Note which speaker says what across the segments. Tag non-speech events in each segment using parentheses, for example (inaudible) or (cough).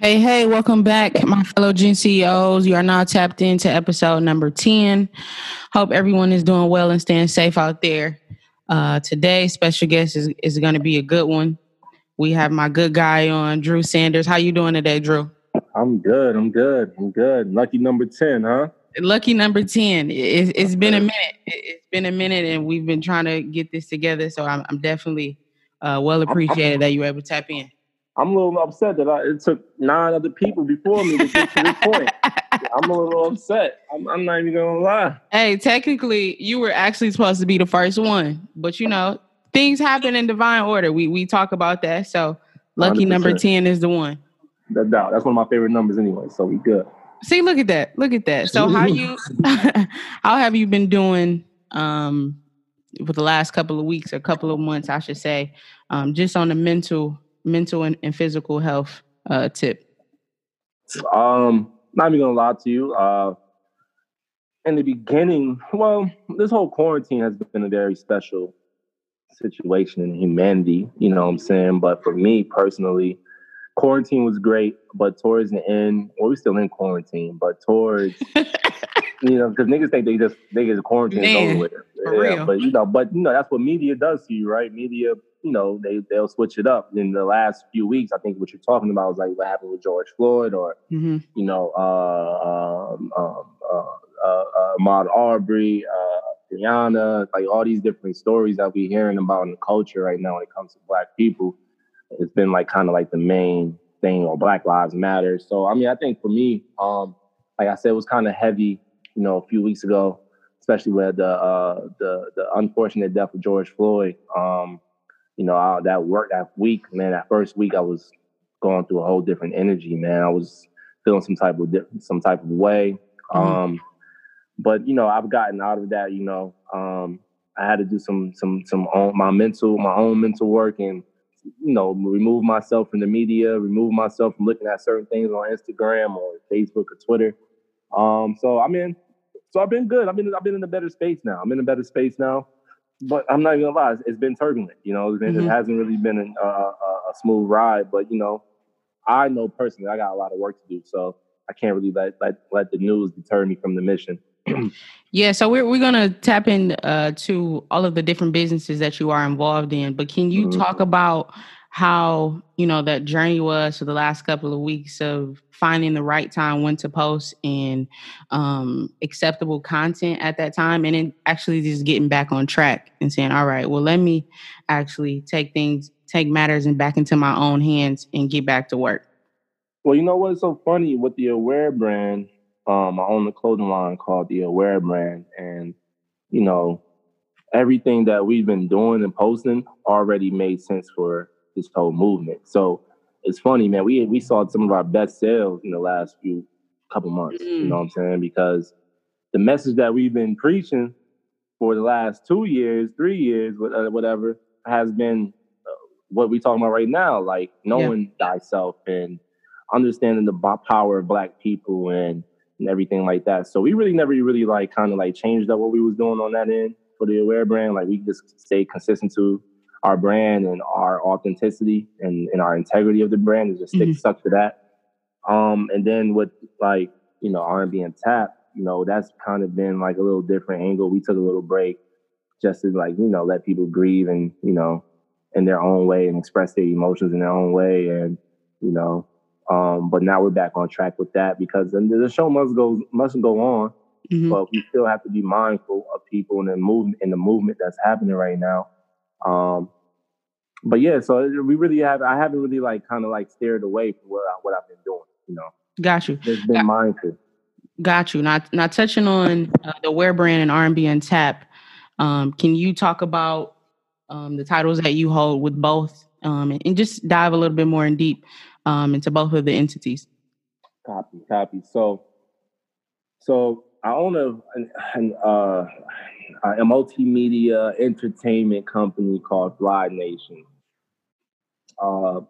Speaker 1: Hey, hey, welcome back, my fellow Gen CEOs. You are now tapped into episode number 10. Hope everyone is doing well and staying safe out there. Uh, today, special guest is, is going to be a good one. We have my good guy on, Drew Sanders. How you doing today, Drew?
Speaker 2: I'm good. I'm good. I'm good. Lucky number 10, huh?
Speaker 1: Lucky number 10. It, has been a minute. It's been a minute, and we've been trying to get this together. So I'm, I'm definitely uh, well appreciated that you were able to tap in.
Speaker 2: I'm a little upset that I, it took nine other people before me to get to this point. I'm a little upset. I'm, I'm, not even gonna lie.
Speaker 1: Hey, technically, you were actually supposed to be the first one, but you know, things happen in divine order. We we talk about that. So, lucky 100%. number ten is the one.
Speaker 2: No doubt. That's one of my favorite numbers anyway. So we good.
Speaker 1: See, look at that. Look at that. So how (laughs) you (laughs) how have you been doing um for the last couple of weeks or couple of months, I should say, um, just on the mental mental and, and physical health uh, tip?
Speaker 2: Um, not even gonna lie to you. Uh, in the beginning, well, this whole quarantine has been a very special situation in humanity. You know what I'm saying? But for me personally, quarantine was great. But towards the end, well, we're still in quarantine. But towards (laughs) you know, because niggas think they just they get quarantine Man, over with. Yeah, real. but you know, but you know, that's what media does to you, right? Media you know, they they'll switch it up. In the last few weeks, I think what you're talking about is like what happened with George Floyd, or mm-hmm. you know, uh, um, um, uh, uh, uh, Ahmaud Arbery, uh, Breonna, like all these different stories that we're hearing about in the culture right now when it comes to Black people. It's been like kind of like the main thing, or Black Lives Matter. So I mean, I think for me, um, like I said, it was kind of heavy, you know, a few weeks ago, especially with the uh, the the unfortunate death of George Floyd. Um, you know, I, that work that week, man, that first week I was going through a whole different energy, man. I was feeling some type of some type of way. Mm-hmm. Um, but you know, I've gotten out of that. You know, um, I had to do some some some own, my mental my own mental work and you know remove myself from the media, remove myself from looking at certain things on Instagram or Facebook or Twitter. Um, so I mean, so I've been good. I've been I've been in a better space now. I'm in a better space now but I'm not even gonna lie, it's been turbulent. You know, mm-hmm. it hasn't really been a, a, a, smooth ride. But you know, I know personally, I got a lot of work to do, so I can't really let let let the news deter me from the mission.
Speaker 1: Yeah, so we're we're gonna tap in uh, to all of the different businesses that you are involved in. But can you mm-hmm. talk about how you know that journey was for the last couple of weeks of finding the right time when to post and um, acceptable content at that time and then actually just getting back on track and saying all right well let me actually take things take matters and back into my own hands and get back to work
Speaker 2: well you know what's so funny with the aware brand um, i own a clothing line called the aware brand and you know everything that we've been doing and posting already made sense for this whole movement. So it's funny, man. We we saw some of our best sales in the last few couple months. Mm. You know what I'm saying? Because the message that we've been preaching for the last two years, three years, uh, whatever, has been uh, what we talking about right now, like knowing yeah. thyself and understanding the power of Black people and and everything like that. So we really never really like kind of like changed up what we was doing on that end for the Aware brand. Like we just stay consistent to our brand and our authenticity and, and our integrity of the brand is just stick mm-hmm. stuck to that. Um, and then with like, you know, R&B Untapped, you know, that's kind of been like a little different angle. We took a little break just to like, you know, let people grieve and, you know, in their own way and express their emotions in their own way. And, you know, um, but now we're back on track with that because the show must go must go on. Mm-hmm. But we still have to be mindful of people and the movement in the movement that's happening right now um, but yeah, so we really have. I haven't really like kind of like stared away from what I, what I've been doing. You know.
Speaker 1: Got you.
Speaker 2: Just been Got, mindful.
Speaker 1: Got you. Not not touching on uh, the Aware brand and R and B Untapped. Um, can you talk about um, the titles that you hold with both, um, and, and, just dive a little bit more in deep um, into both of the entities?
Speaker 2: Copy, copy. So, so I own a an, an uh, a multimedia entertainment company called Fly Nation. Uh,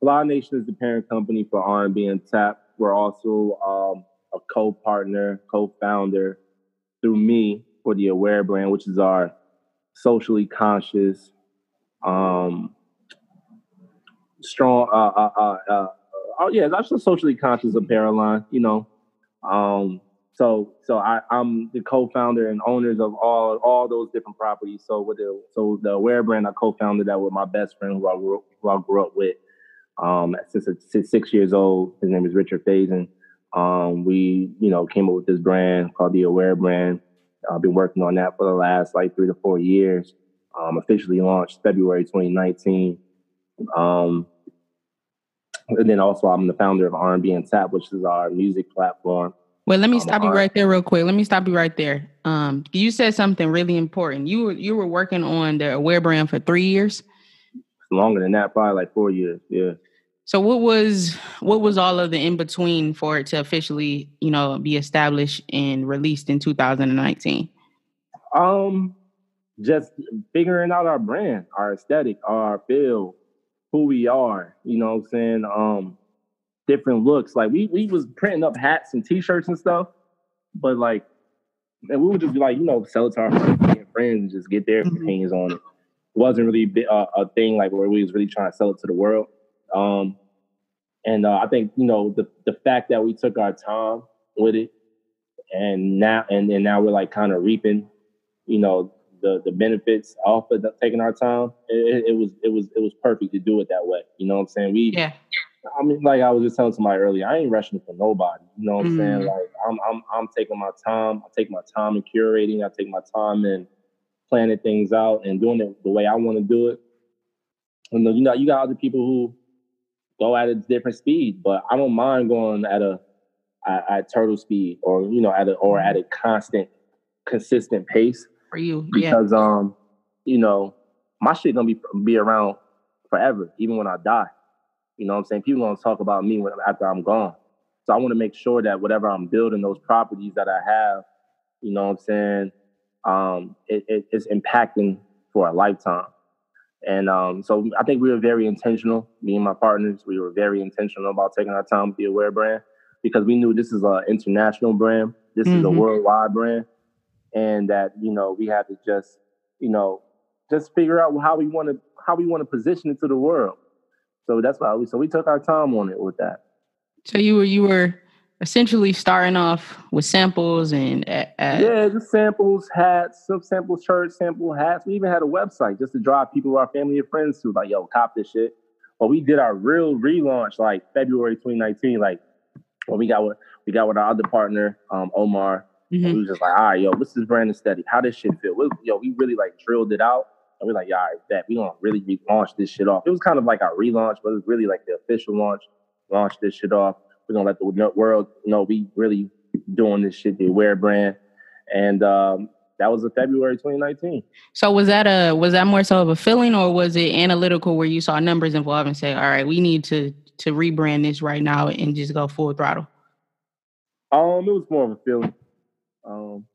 Speaker 2: Fly Nation is the parent company for R&B Untapped. We're also um, a co-partner, co-founder through me for the Aware brand, which is our socially conscious, um, strong, uh, uh, uh, uh oh yeah, that's a socially conscious apparel line. You know, um, so so I, I'm the co-founder and owners of all all those different properties. So with the so the Aware brand, I co-founded that with my best friend who I grew, who I grew up with um, since, since six years old. His name is Richard Faison. Um, we you know came up with this brand called the Aware brand. I've been working on that for the last like three to four years. Um, officially launched February 2019. Um, and then also I'm the founder of R&B Untapped, which is our music platform.
Speaker 1: Well, let me stop you right there real quick. Let me stop you right there. Um, you said something really important. You were you were working on the Aware brand for three years.
Speaker 2: Longer than that, probably like four years. Yeah.
Speaker 1: So what was what was all of the in between for it to officially, you know, be established and released in 2019?
Speaker 2: Um, just figuring out our brand, our aesthetic, our feel, who we are. You know, what I'm saying um different looks. Like we we was printing up hats and t-shirts and stuff, but like and we would just be like, you know, sell it to our friends and just get their mm-hmm. opinions on it. It wasn't really a, a, thing like where we was really trying to sell it to the world. Um, and uh, I think you know the the fact that we took our time with it, and now and then now we're like kind of reaping, you know, the the benefits off of the, taking our time. It, it, was it was it was perfect to do it that way. You know what I'm saying? We
Speaker 1: yeah.
Speaker 2: I mean, like I was just telling somebody earlier, I ain't rushing for nobody. You know what I'm saying? Mm-hmm. Like I'm, I'm, I'm taking my time. I take my time in curating. I take my time in planning things out and doing it the way I want to do it. And you know, you got other people who go at a different speed, but I don't mind going at a at, at turtle speed or you know at a or at a constant, consistent pace
Speaker 1: for you
Speaker 2: because yeah. um you know my shit gonna be be around forever, even when I die. You know what I'm saying? People gonna talk about me when, after I'm gone. So I want to make sure that whatever I'm building, those properties that I have, you know what I'm saying, um, it, it, it's impacting for a lifetime. And um, so I think we were very intentional, me and my partners, we were very intentional about taking our time with the Aware brand because we knew this is an international brand. This mm-hmm. is a mm-hmm. worldwide brand. And that, you know, we had to just, you know, just figure out how we want to how we want to position it to the world. So that's why we so we took our time on it with that.
Speaker 1: So you were you were essentially starting off with samples and uh,
Speaker 2: yeah, just samples, hats, some sample shirts, sample hats. We even had a website just to drive people, our family and friends to like, yo, cop this shit. But we did our real relaunch like February 2019, like when we got with we got with our other partner, um, Omar. Mm-hmm. And we was just like, all right, yo, what's this brand aesthetic? How this shit feel? We, yo, we really like drilled it out. And we're like, yeah, all right, that we gonna really relaunch this shit off. It was kind of like our relaunch, but it was really like the official launch. Launch this shit off. We're gonna let the world know we really doing this shit, the Aware brand. And um, that was in February 2019.
Speaker 1: So was that a was that more so of a feeling or was it analytical where you saw numbers involved and say, all right, we need to to rebrand this right now and just go full throttle?
Speaker 2: Um, it was more of a feeling. Um,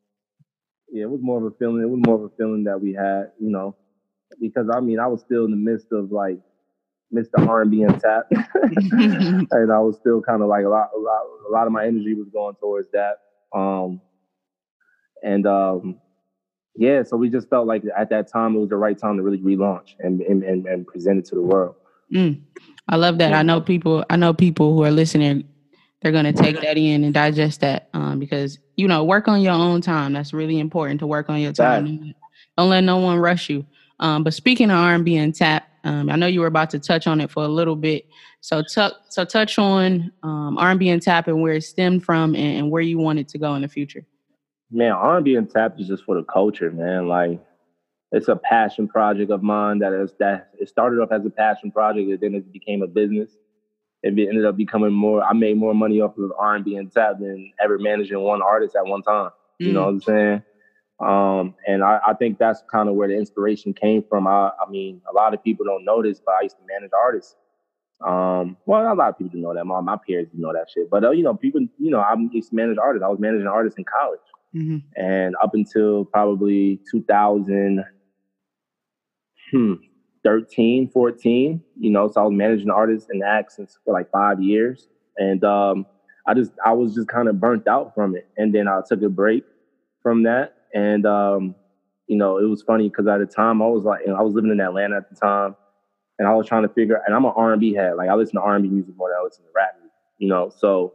Speaker 2: yeah, it was more of a feeling. It was more of a feeling that we had, you know, because I mean, I was still in the midst of like Mr. R&B Untapped, (laughs) and I was still kind of like a lot, a lot, a lot of my energy was going towards that. Um, and um, yeah, so we just felt like at that time it was the right time to really relaunch and and, and, and present it to the world.
Speaker 1: Mm, I love that. I know people. I know people who are listening. They're gonna take that in and digest that um, because you know work on your own time. That's really important to work on your time. Don't let no one rush you. Um, but speaking of R&B Untapped, um, I know you were about to touch on it for a little bit. So, t- so touch on um, R&B Untapped and where it stemmed from and, and, where you want it to go in the future.
Speaker 2: Man, R&B Untapped is just for the culture, man. Like, it's a passion project of mine that is that it started off as a passion project and then it became a business. It ended up becoming more. I made more money off of R&B Untapped than ever managing one artist at one time. You mm. know what I'm saying? Um, and I, I, think that's kind of where the inspiration came from. I, I, mean, a lot of people don't know this, but I used to manage artists. Um, well, a lot of people do know that. My, my peers know that shit. But, uh, you know, people, you know, I used to manage artists. I was managing artists in college. Mm-hmm. And up until probably 2000, hmm, 13, 14, you know, so I was managing artists and acts for like five years. And um, I just, I was just kind of burnt out from it. And then I took a break from that and um, you know, it was funny because at the time I was like, I was living in Atlanta at the time, and I was trying to figure. And I'm an R&B head. Like I listen to R&B music more than I listen to rap music. You know, so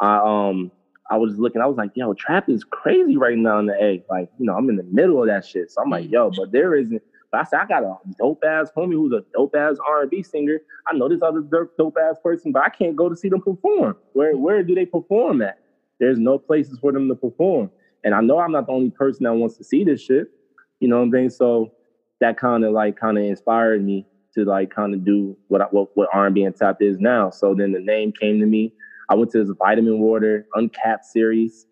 Speaker 2: I um I was looking. I was like, yo, trap is crazy right now in the A. Like you know, I'm in the middle of that shit. So I'm like, yo, but there isn't. But I said, I got a dope ass homie who's a dope ass R&B singer. I know this other dope ass person, but I can't go to see them perform. Where where do they perform at? There's no places for them to perform. And I know I'm not the only person that wants to see this shit. You know what I'm saying? So that kind of like kind of inspired me to like kind of do what I, what what R&B Untapped is now. So then the name came to me. I went to this vitamin water uncapped series.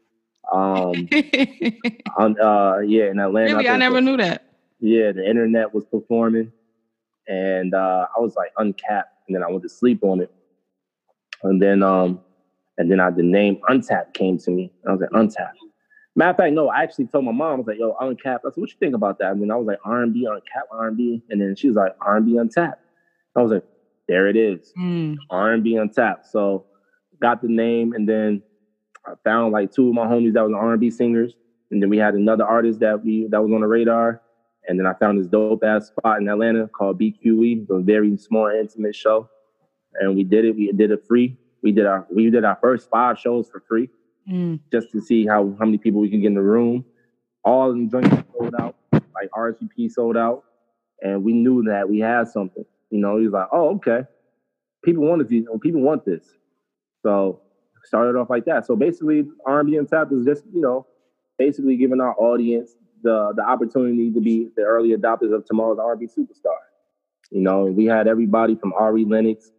Speaker 2: Um, (laughs) on, uh, yeah, in Atlanta.
Speaker 1: Really, I, I never knew that.
Speaker 2: Yeah, the internet was performing, and uh, I was like uncapped, and then I went to sleep on it, and then um, and then I the name Untapped came to me. I was like Untapped. Matter of fact, no, I actually told my mom, I was like, yo, uncapped. I said, what you think about that? I mean, I was like, R&B, uncapped R&B. And then she was like, R&B untapped. I was like, there it is. Mm. R&B untapped. So got the name and then I found like two of my homies that was R&B singers. And then we had another artist that we that was on the radar. And then I found this dope ass spot in Atlanta called BQE, a very small intimate show. And we did it. We did it free. We did our we did our first five shows for free mm. just to see how how many people we can get in the room. All the joints sold out, like RSVP sold out, and we knew that we had something. You know, he was like, "Oh, okay, people want this. People want this." So started off like that. So basically, R&B Untapped is just you know, basically giving our audience the the opportunity to be the early adopters of tomorrow's R&B superstar. You know, we had everybody from Ari Lennox.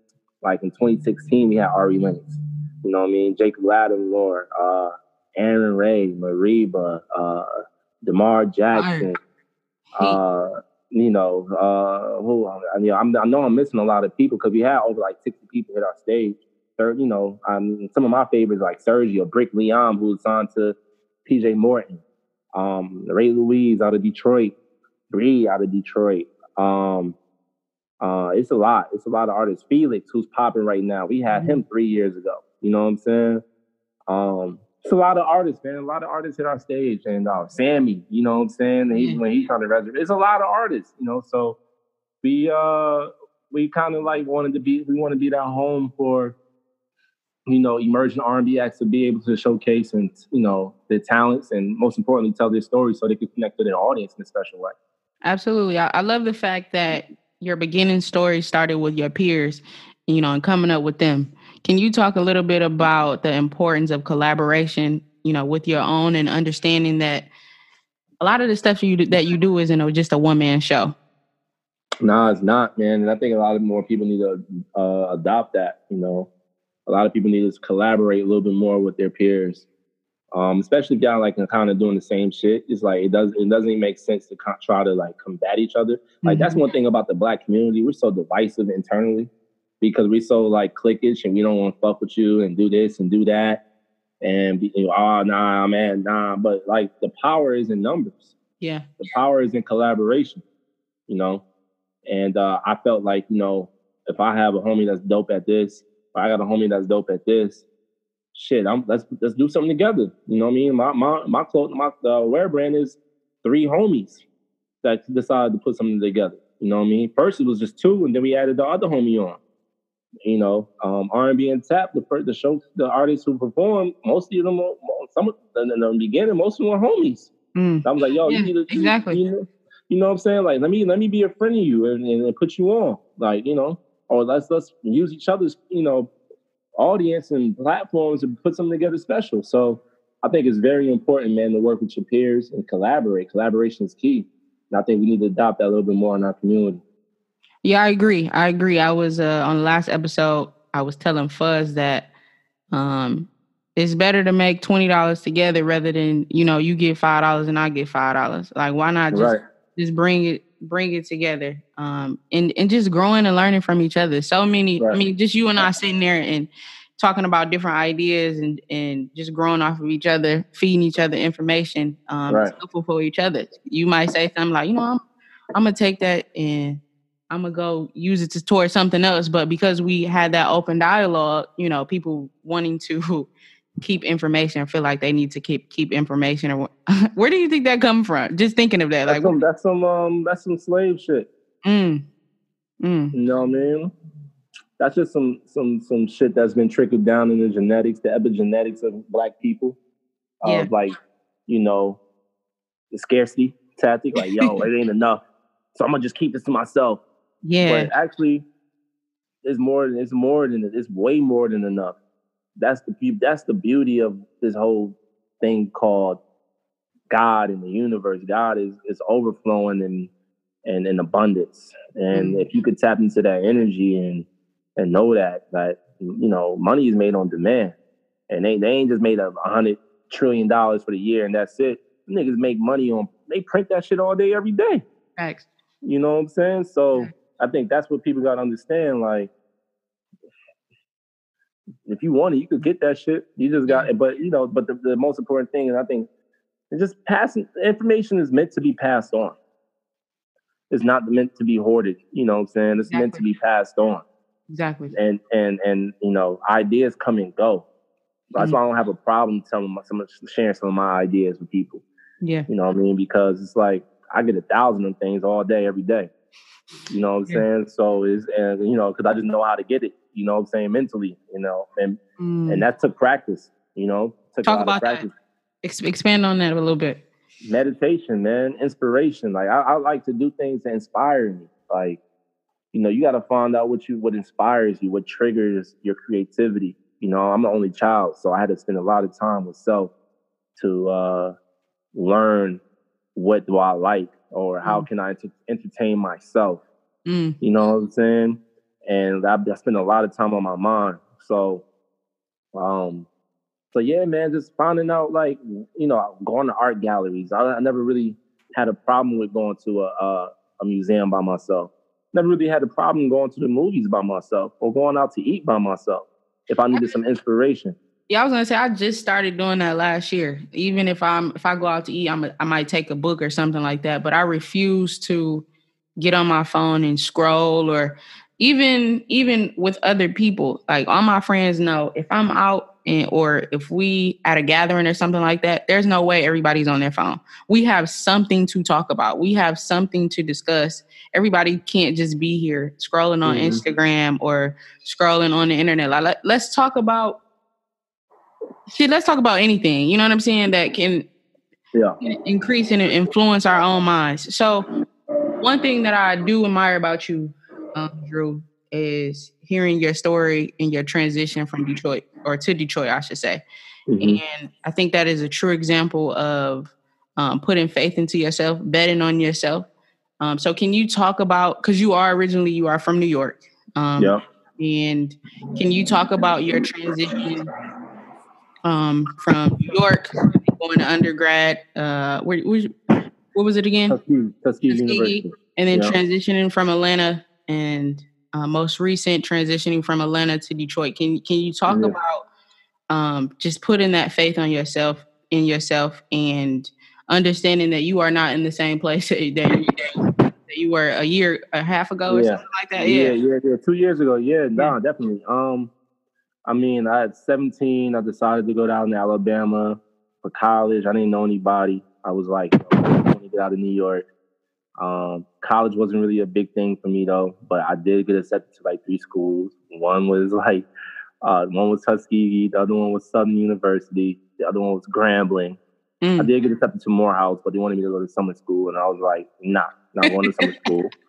Speaker 2: Like in 2016, we had Ari Lennox. You know what I mean? Jacob Latimore, uh, Aaron Ray, Mariba, uh, DeMar Jackson, uh, you know, uh, who I, mean, I'm, I know I'm missing a lot of people because we had over like 60 people hit our stage. Third, you know, um, some of my favorites like Sergio, Brick Leon, who's on to PJ Morton, um, Ray Louise out of Detroit, Bree out of Detroit. Um, uh, it's a lot. It's a lot of artists. Felix, who's popping right now. We had mm-hmm. him three years ago. You know what I'm saying? Um, it's a lot of artists, man. A lot of artists hit our stage, and uh, Sammy, you know what I'm saying? He, when he's trying to resurrect, it's a lot of artists, you know. So we uh we kind of like wanted to be, we want to be that home for you know emerging R&B acts to be able to showcase and you know their talents, and most importantly, tell their stories so they can connect to their audience in a special way.
Speaker 1: Absolutely, I, I love the fact that your beginning story started with your peers, you know, and coming up with them can you talk a little bit about the importance of collaboration, you know, with your own and understanding that a lot of the stuff you do, that you do isn't just a one man show?
Speaker 2: Nah, it's not, man. And I think a lot of more people need to uh, adopt that. You know, a lot of people need to collaborate a little bit more with their peers, um, especially if y'all like kind of doing the same shit. It's like it does it doesn't even make sense to try to like combat each other. Like mm-hmm. that's one thing about the black community. We're so divisive internally because we're so like cliquish and we don't want to fuck with you and do this and do that and be, oh nah man nah but like the power is in numbers
Speaker 1: yeah
Speaker 2: the power is in collaboration you know and uh, i felt like you know if i have a homie that's dope at this i got a homie that's dope at this shit i'm let's let's do something together you know what i mean my my my clothes my uh, wear brand is three homies that decided to put something together you know what i mean first it was just two and then we added the other homie on you know, um, R&B Untapped, the the show, the artists who perform, most of them, some in the beginning, most of them were homies. Mm. I was like, yo, yeah, you need to
Speaker 1: exactly.
Speaker 2: You know, you know what I'm saying? Like, let me let me be a friend of you and, and put you on, like, you know, or let's let's use each other's, you know, audience and platforms and put something together special. So I think it's very important, man, to work with your peers and collaborate. Collaboration is key. And I think we need to adopt that a little bit more in our community.
Speaker 1: Yeah, I agree. I agree. I was uh, on the last episode. I was telling Fuzz that um, it's better to make twenty dollars together rather than you know you get five dollars and I get five dollars. Like why not just right. just bring it bring it together um, and and just growing and learning from each other. So many. Right. I mean, just you and I sitting there and talking about different ideas and and just growing off of each other, feeding each other information. Um, right. helpful for each other. You might say something like, you know, I'm I'm gonna take that and I'm gonna go use it to towards something else. But because we had that open dialogue, you know, people wanting to (laughs) keep information feel like they need to keep keep information. Or (laughs) where do you think that come from? Just thinking of that,
Speaker 2: that's
Speaker 1: like
Speaker 2: some, that's some um that's some slave shit. Mm. Mm. You know what I mean? That's just some some some shit that's been trickled down in the genetics, the epigenetics of black people. Yeah. Of like, you know, the scarcity tactic, like, yo, (laughs) it ain't enough. So I'm gonna just keep this to myself.
Speaker 1: Yeah.
Speaker 2: But actually, it's more than it's more than it's way more than enough. That's the that's the beauty of this whole thing called God in the universe. God is is overflowing and and in abundance. And mm-hmm. if you could tap into that energy and and know that that you know money is made on demand, and they they ain't just made a hundred trillion dollars for the year and that's it. Niggas make money on they print that shit all day every day.
Speaker 1: Thanks.
Speaker 2: You know what I'm saying? So I think that's what people gotta understand. Like if you want it, you could get that shit. You just got, it. but you know, but the, the most important thing, and I think, it's just passing information is meant to be passed on. It's not meant to be hoarded. You know what I'm saying? It's exactly. meant to be passed on.
Speaker 1: Exactly.
Speaker 2: And and and you know, ideas come and go. That's mm-hmm. why I don't have a problem telling my, some sharing some of my ideas with people.
Speaker 1: Yeah.
Speaker 2: You know what I mean? Because it's like I get a thousand of things all day, every day. You know what I'm yeah. saying? So is and you know, because I just know how to get it, you know what I'm saying, mentally, you know, and mm. and that took practice, you know. Took
Speaker 1: Talk about practice. that. Ex- expand on that a little bit.
Speaker 2: Meditation, man, inspiration. Like I, I like to do things that inspire me. Like, you know, you gotta find out what you what inspires you, what triggers your creativity. You know, I'm the only child, so I had to spend a lot of time with self to uh learn what do I like or how mm. can I entertain myself? Mm. You know what I'm saying? And I, I spend a lot of time on my mind. So, um, so yeah, man, just finding out like you know, going to art galleries. I, I never really had a problem with going to a, a, a museum by myself. Never really had a problem going to the movies by myself or going out to eat by myself if I needed some inspiration.
Speaker 1: Yeah, I was gonna say I just started doing that last year. Even if I'm if I go out to eat, I'm a, I might take a book or something like that. But I refuse to get on my phone and scroll or even even with other people. Like all my friends know if I'm out and or if we at a gathering or something like that, there's no way everybody's on their phone. We have something to talk about. We have something to discuss. Everybody can't just be here scrolling on mm-hmm. Instagram or scrolling on the internet. Like let's talk about shit, let's talk about anything. You know what I'm saying? That can
Speaker 2: yeah.
Speaker 1: increase and influence our own minds. So, one thing that I do admire about you, um, Drew, is hearing your story and your transition from Detroit or to Detroit, I should say. Mm-hmm. And I think that is a true example of um, putting faith into yourself, betting on yourself. Um, so, can you talk about because you are originally you are from New York?
Speaker 2: Um, yeah.
Speaker 1: And can you talk about your transition um, from New York, going to undergrad. Uh, where, where, what was it again?
Speaker 2: Tuskegee, Tuskegee, Tuskegee University.
Speaker 1: And then yeah. transitioning from Atlanta and uh, most recent transitioning from Atlanta to Detroit. Can can you talk yeah. about um, just putting that faith on yourself in yourself and understanding that you are not in the same place (laughs) that, you, that you were a year a half ago or yeah. something like that?
Speaker 2: Yeah. yeah, yeah, yeah. Two years ago. Yeah, no, definitely. Um, I mean, I had 17. I decided to go down to Alabama for college. I didn't know anybody. I was like, I want to get out of New York. Um, college wasn't really a big thing for me though, but I did get accepted to like three schools. One was (laughs) like, uh, one was Tuskegee, the other one was Southern University, the other one was Grambling. Mm. I did get accepted to Morehouse, but they wanted me to go to summer school, and I was like, nah, not going to summer school. (laughs)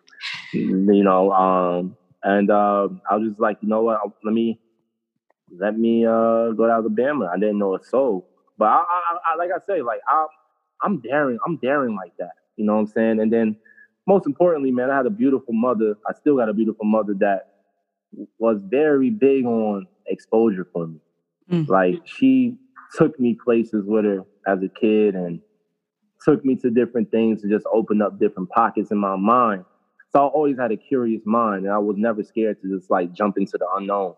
Speaker 2: You know, um, and uh, I was just like, you know what? Let me let me uh, go to Alabama. I didn't know a soul, but I, I, I like I say, like I, I'm daring. I'm daring like that. You know what I'm saying? And then, most importantly, man, I had a beautiful mother. I still got a beautiful mother that was very big on exposure for me. Mm. Like she took me places with her as a kid and took me to different things to just open up different pockets in my mind. So I always had a curious mind and I was never scared to just like jump into the unknown.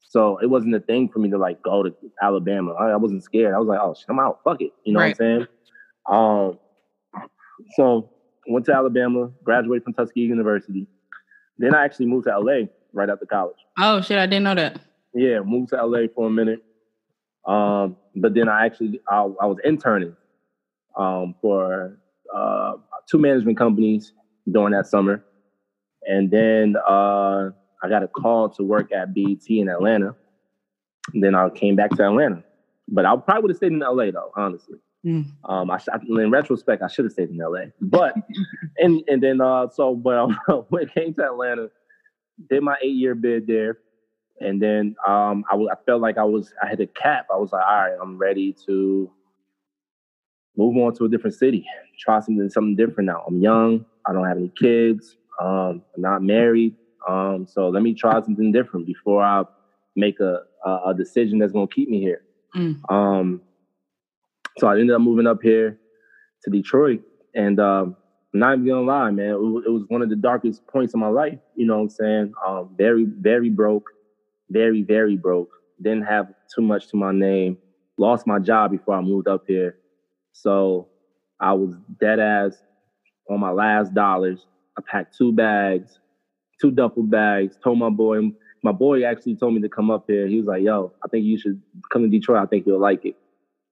Speaker 2: So it wasn't a thing for me to like go to Alabama. I, I wasn't scared. I was like, oh, shit, I'm out. Fuck it. You know right. what I'm saying? Um, so went to Alabama, graduated from Tuskegee University. Then I actually moved to LA right after college.
Speaker 1: Oh shit, I didn't know that.
Speaker 2: Yeah, moved to LA for a minute. Um, but then I actually I, I was interning um, for uh, two management companies during that summer, And then uh, I got a call to work at BET in Atlanta. And then I came back to Atlanta. But I probably would have stayed in LA though, honestly. Mm. Um, I, in retrospect, I should have stayed in LA. But (laughs) and and then uh, so but (laughs) when it came to Atlanta, did my eight year bid there, and then um, I, I felt like I was I had a cap. I was like, all right, I'm ready to move on to a different city, try something something different now. I'm young. I don't have any kids. Um, I'm not married. Um, so let me try something different before I make a a, a decision that's gonna keep me here. Mm. Um, so I ended up moving up here to Detroit, and um, I'm not even gonna lie, man, it, it, was one of the darkest points of my life. You know what I'm saying? Um, very, very broke, very, very broke. Didn't have too much to my name. Lost my job before I moved up here, so I was dead ass on my last dollars. I packed two bags, two duffel bags. Told my boy, my boy actually told me to come up here. He was like, "Yo, I think you should come to Detroit. I think you'll like it."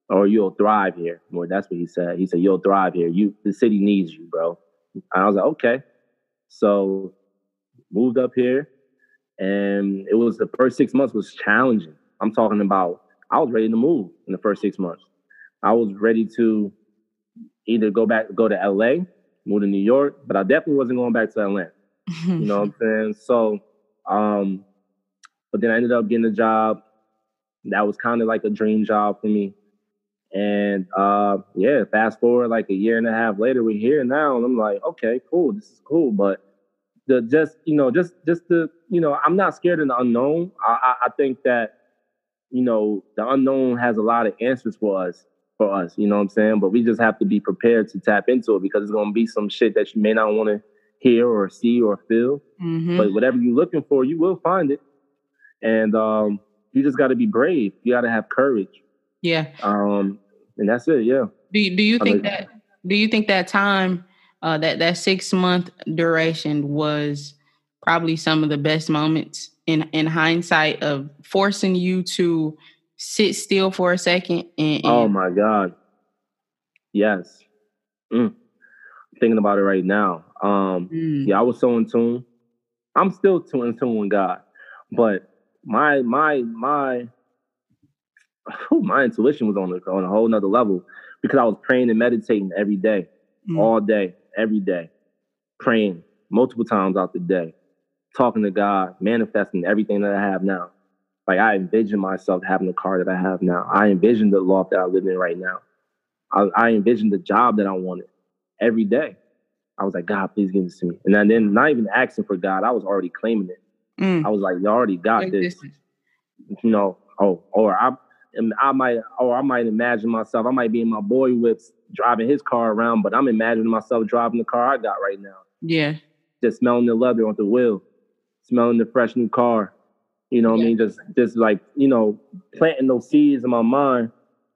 Speaker 2: Or you'll thrive here. Well, that's what he said. He said, You'll thrive here. You the city needs you, bro. And I was like, okay. So moved up here and it was the first six months was challenging. I'm talking about I was ready to move in the first six months. I was ready to either go back go to LA, move to New York, but I definitely wasn't going back to Atlanta. (laughs) you know what I'm saying? So um, but then I ended up getting a job. That was kind of like a dream job for me. And uh, yeah, fast forward like a year and a half later, we're here now, and I'm like, okay, cool, this is cool. But the just you know, just just the you know, I'm not scared of the unknown. I, I, I think that you know the unknown has a lot of answers for us for us. You know what I'm saying? But we just have to be prepared to tap into it because it's gonna be some shit that you may not want to hear or see or feel. Mm-hmm. But whatever you're looking for, you will find it. And um, you just got to be brave. You got to have courage.
Speaker 1: Yeah.
Speaker 2: Um, and that's it. Yeah.
Speaker 1: Do you, do you think that do you think that time uh, that that six month duration was probably some of the best moments in in hindsight of forcing you to sit still for a second and, and
Speaker 2: oh my god yes mm. thinking about it right now um mm. yeah i was so in tune i'm still too in tune with god but my my my (laughs) my intuition was on a, on a whole nother level because I was praying and meditating every day, mm. all day, every day, praying multiple times out the day, talking to God, manifesting everything that I have now. Like I envision myself having the car that I have now. I envision the loft that I live in right now. I, I envision the job that I wanted every day. I was like, God, please give this to me. And then not even asking for God, I was already claiming it. Mm. I was like, you already got this. You know, oh, or I I might or I might imagine myself, I might be in my boy whips driving his car around, but I'm imagining myself driving the car I got right now.
Speaker 1: Yeah.
Speaker 2: Just smelling the leather on the wheel, smelling the fresh new car. You know what yeah. I mean? Just just like, you know, planting those seeds in my mind.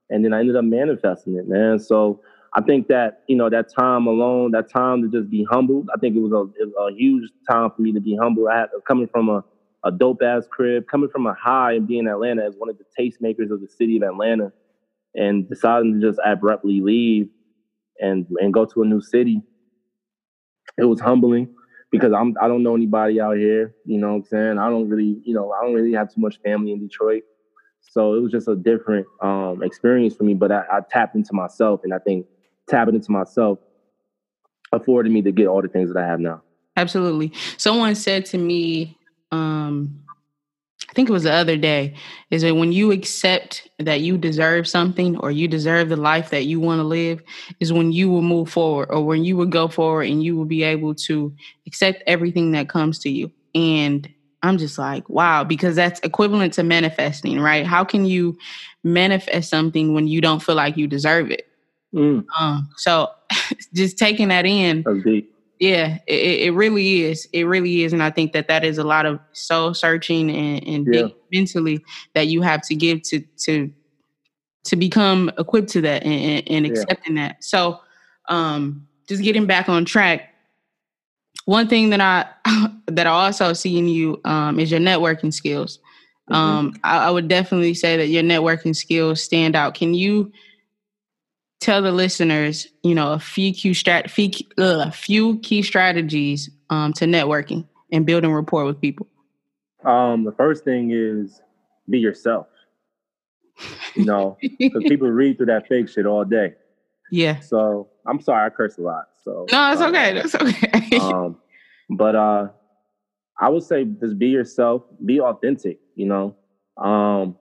Speaker 2: And then I ended up manifesting it, man. So I think that, you know, that time alone, that time to just be humbled, I think it was a, a huge time for me to be humble. I had coming from a a dope ass crib, coming from a high and being in Atlanta as one of the tastemakers of the city of Atlanta, and deciding to just abruptly leave and and go to a new city. It was humbling because I'm I don't know anybody out here. You know what I'm saying? I don't really, you know, I don't really have too much family in Detroit. So it was just a different um, experience for me. But I, I tapped into myself, and I think tapping into myself afforded me to get all the things that I have now.
Speaker 1: Absolutely. Someone said to me um I think it was the other day, is that when you accept that you deserve something or you deserve the life that you want to live, is when you will move forward or when you will go forward and you will be able to accept everything that comes to you. And I'm just like, wow, because that's equivalent to manifesting, right? How can you manifest something when you don't feel like you deserve it? Mm. Um, so (laughs) just taking that in. Yeah, it, it, really is. It really is, and I think that that is a lot of soul searching and, and yeah. mentally that you have to give to to to become equipped to that and, and accepting yeah. that. So, um, just getting back on track. One thing that I (laughs) that I also see in you um, is your networking skills. Mm-hmm. Um, I, I would definitely say that your networking skills stand out. Can you tell the listeners, you know, a few key strat, few, uh, few key strategies um, to networking and building rapport with people?
Speaker 2: Um, the first thing is be yourself. You know, (laughs) because people read through that fake shit all day.
Speaker 1: Yeah.
Speaker 2: So I'm sorry, I curse a lot. So
Speaker 1: no, it's okay. That's okay. (laughs) um,
Speaker 2: but uh, I would say just be yourself, be authentic. You know, um,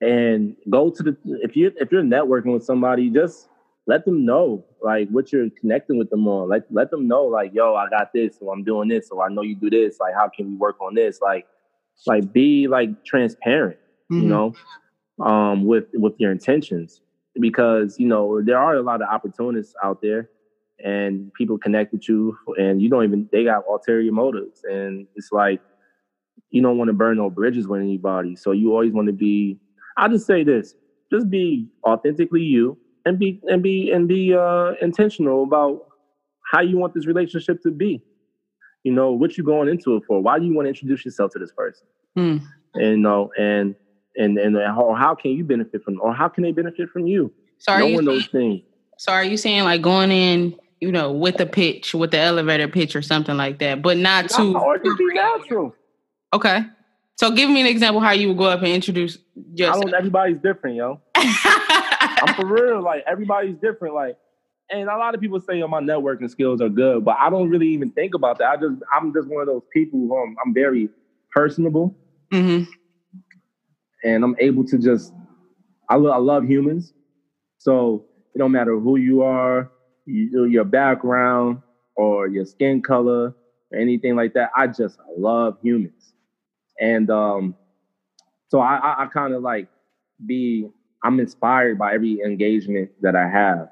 Speaker 2: and go to the if you if you're networking with somebody, just let them know like what you're connecting with them on. Like let them know like, yo, I got this, so I'm doing this, so I know you do this. Like, how can we work on this? Like, like be like transparent, mm-hmm. you know, um, with with your intentions because you know there are a lot of opportunists out there and people connect with you and you don't even they got ulterior motives and it's like you don't want to burn no bridges with anybody so you always want to be i'll just say this just be authentically you and be and be and be uh intentional about how you want this relationship to be you know what you're going into it for why do you want to introduce yourself to this person mm. and you know and and and or how can you benefit from or how can they benefit from you
Speaker 1: Sorry, knowing those things so are you saying like going in you know, with the pitch, with the elevator pitch or something like that, but not too
Speaker 2: or just be natural.
Speaker 1: Okay. So give me an example how you would go up and introduce yourself.
Speaker 2: I don't everybody's different, yo. (laughs) I'm for real. Like everybody's different. Like, and a lot of people say, "Oh, my networking skills are good," but I don't really even think about that. I just, I'm just one of those people who I'm, I'm very personable, mm-hmm. and I'm able to just, I, lo- I love humans, so it don't matter who you are, you, your background or your skin color or anything like that. I just love humans. And um, so I, I, I kind of like be, I'm inspired by every engagement that I have.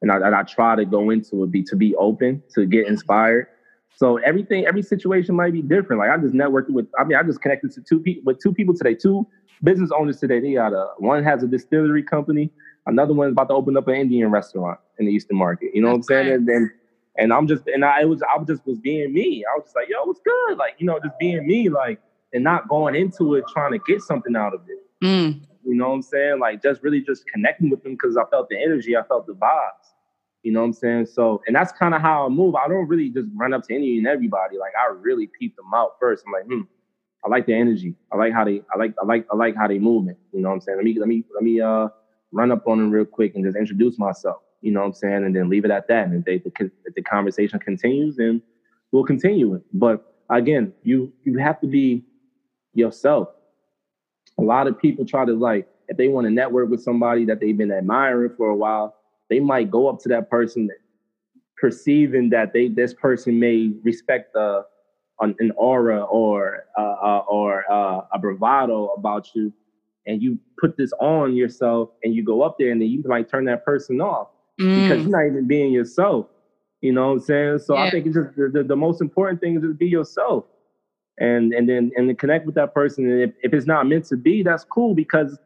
Speaker 2: And I, and I try to go into it, be to be open, to get inspired. So everything, every situation might be different. Like I just networked with, I mean, I just connected to two people with two people today, two business owners today. They got a one has a distillery company Another one's about to open up an Indian restaurant in the Eastern Market. You know That's what I'm saying? And then and I'm just and I was I was just was being me. I was just like, yo, what's good? Like, you know, just being me, like, and not going into it trying to get something out of it. Mm. You know what I'm saying? Like just really just connecting with them because I felt the energy, I felt the vibes. You know what I'm saying? So, and that's kind of how I move. I don't really just run up to any and everybody. Like I really peep them out first. I'm like, hmm, I like the energy. I like how they, I like, I like, I like how they moving. You know what I'm saying? Let me, let me, let me, uh, run up on them real quick and just introduce myself. You know what I'm saying? And then leave it at that. And if, they, if the conversation continues, then we'll continue it. But again, you you have to be yourself. A lot of people try to like, if they want to network with somebody that they've been admiring for a while, they might go up to that person perceiving that they this person may respect the an, an aura or uh, uh, or uh, a bravado about you and you put this on yourself and you go up there and then you might turn that person off mm. because you're not even being yourself. You know what I'm saying? So yeah. I think it's just the, the, the, most important thing is to be yourself. And and then and then connect with that person. And if, if it's not meant to be, that's cool because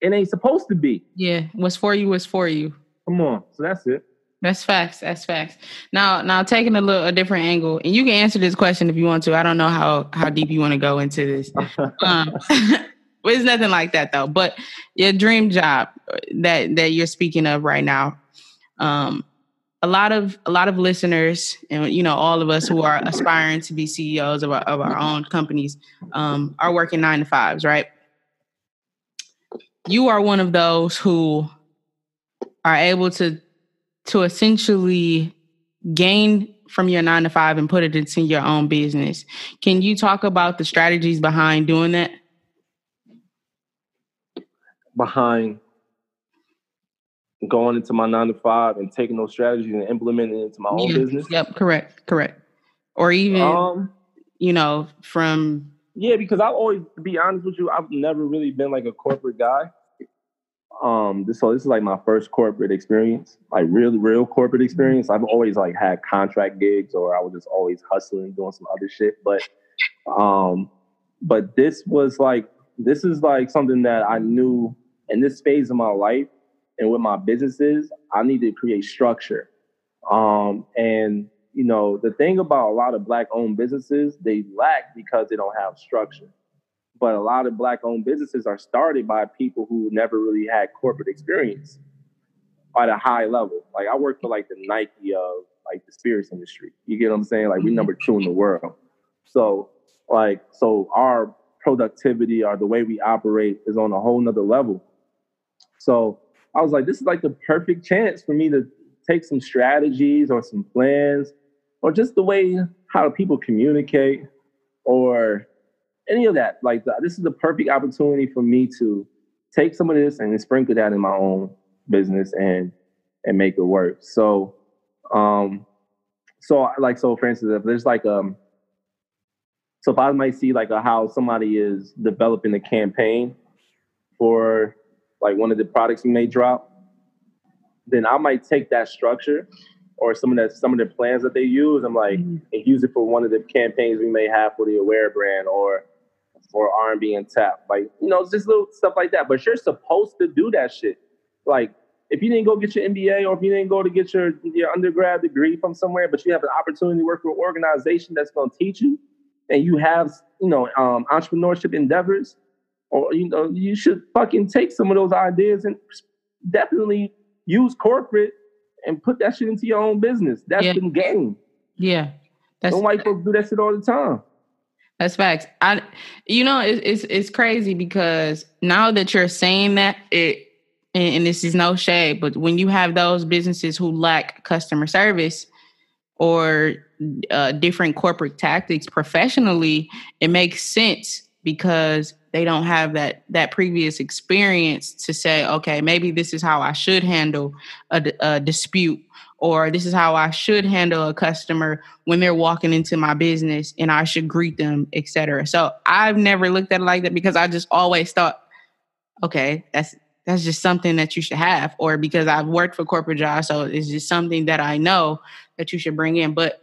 Speaker 2: it ain't supposed to be.
Speaker 1: Yeah. What's for you was for you.
Speaker 2: Come on. So that's it.
Speaker 1: That's facts. That's facts. Now, now taking a little a different angle, and you can answer this question if you want to. I don't know how how deep you want to go into this. (laughs) Um, (laughs) it's nothing like that though. But your dream job that that you're speaking of right now, um, a lot of a lot of listeners, and you know, all of us who are aspiring to be CEOs of our, of our own companies, um, are working nine to fives, right? You are one of those who are able to to essentially gain from your nine to five and put it into your own business. Can you talk about the strategies behind doing that?
Speaker 2: behind going into my nine to five and taking those strategies and implementing it into my own
Speaker 1: yeah.
Speaker 2: business.
Speaker 1: Yep, correct, correct. Or even, um, you know, from
Speaker 2: yeah, because I've always, to be honest with you, I've never really been like a corporate guy. Um, this so this is like my first corporate experience, like really real corporate experience. I've always like had contract gigs, or I was just always hustling, doing some other shit. But, um, but this was like this is like something that I knew in this phase of my life and with my businesses, I need to create structure. Um, and you know, the thing about a lot of black owned businesses, they lack because they don't have structure. But a lot of black owned businesses are started by people who never really had corporate experience. at a high level. Like I work for like the Nike of like the spirits industry. You get what I'm saying? Like we mm-hmm. number two in the world. So like so our productivity or the way we operate is on a whole nother level. So I was like, this is like the perfect chance for me to take some strategies or some plans or just the way how people communicate or any of that. Like this is the perfect opportunity for me to take some of this and sprinkle that in my own business and and make it work. So um so like so for instance if there's like um so if I might see like a how somebody is developing a campaign for like one of the products we may drop, then I might take that structure or some of that some of the plans that they use, I'm like, mm-hmm. and use it for one of the campaigns we may have for the Aware brand or for R&B Untapped, like you know, just little stuff like that. But you're supposed to do that shit. Like if you didn't go get your MBA or if you didn't go to get your your undergrad degree from somewhere, but you have an opportunity to work for an organization that's going to teach you, and you have you know um, entrepreneurship endeavors, or you know you should fucking take some of those ideas and definitely use corporate and put that shit into your own business. That's yeah. the game.
Speaker 1: Yeah,
Speaker 2: that's Some white folks do that shit all the time.
Speaker 1: That's facts. I, you know, it's it's, it's crazy because now that you're saying that it. And, and this is no shade, but when you have those businesses who lack customer service, or uh, different corporate tactics professionally, it makes sense because they don't have that that previous experience to say, okay, maybe this is how I should handle a, a dispute, or this is how I should handle a customer when they're walking into my business, and I should greet them, etc. So I've never looked at it like that because I just always thought, okay, that's that's just something that you should have or because i've worked for corporate jobs so it's just something that i know that you should bring in but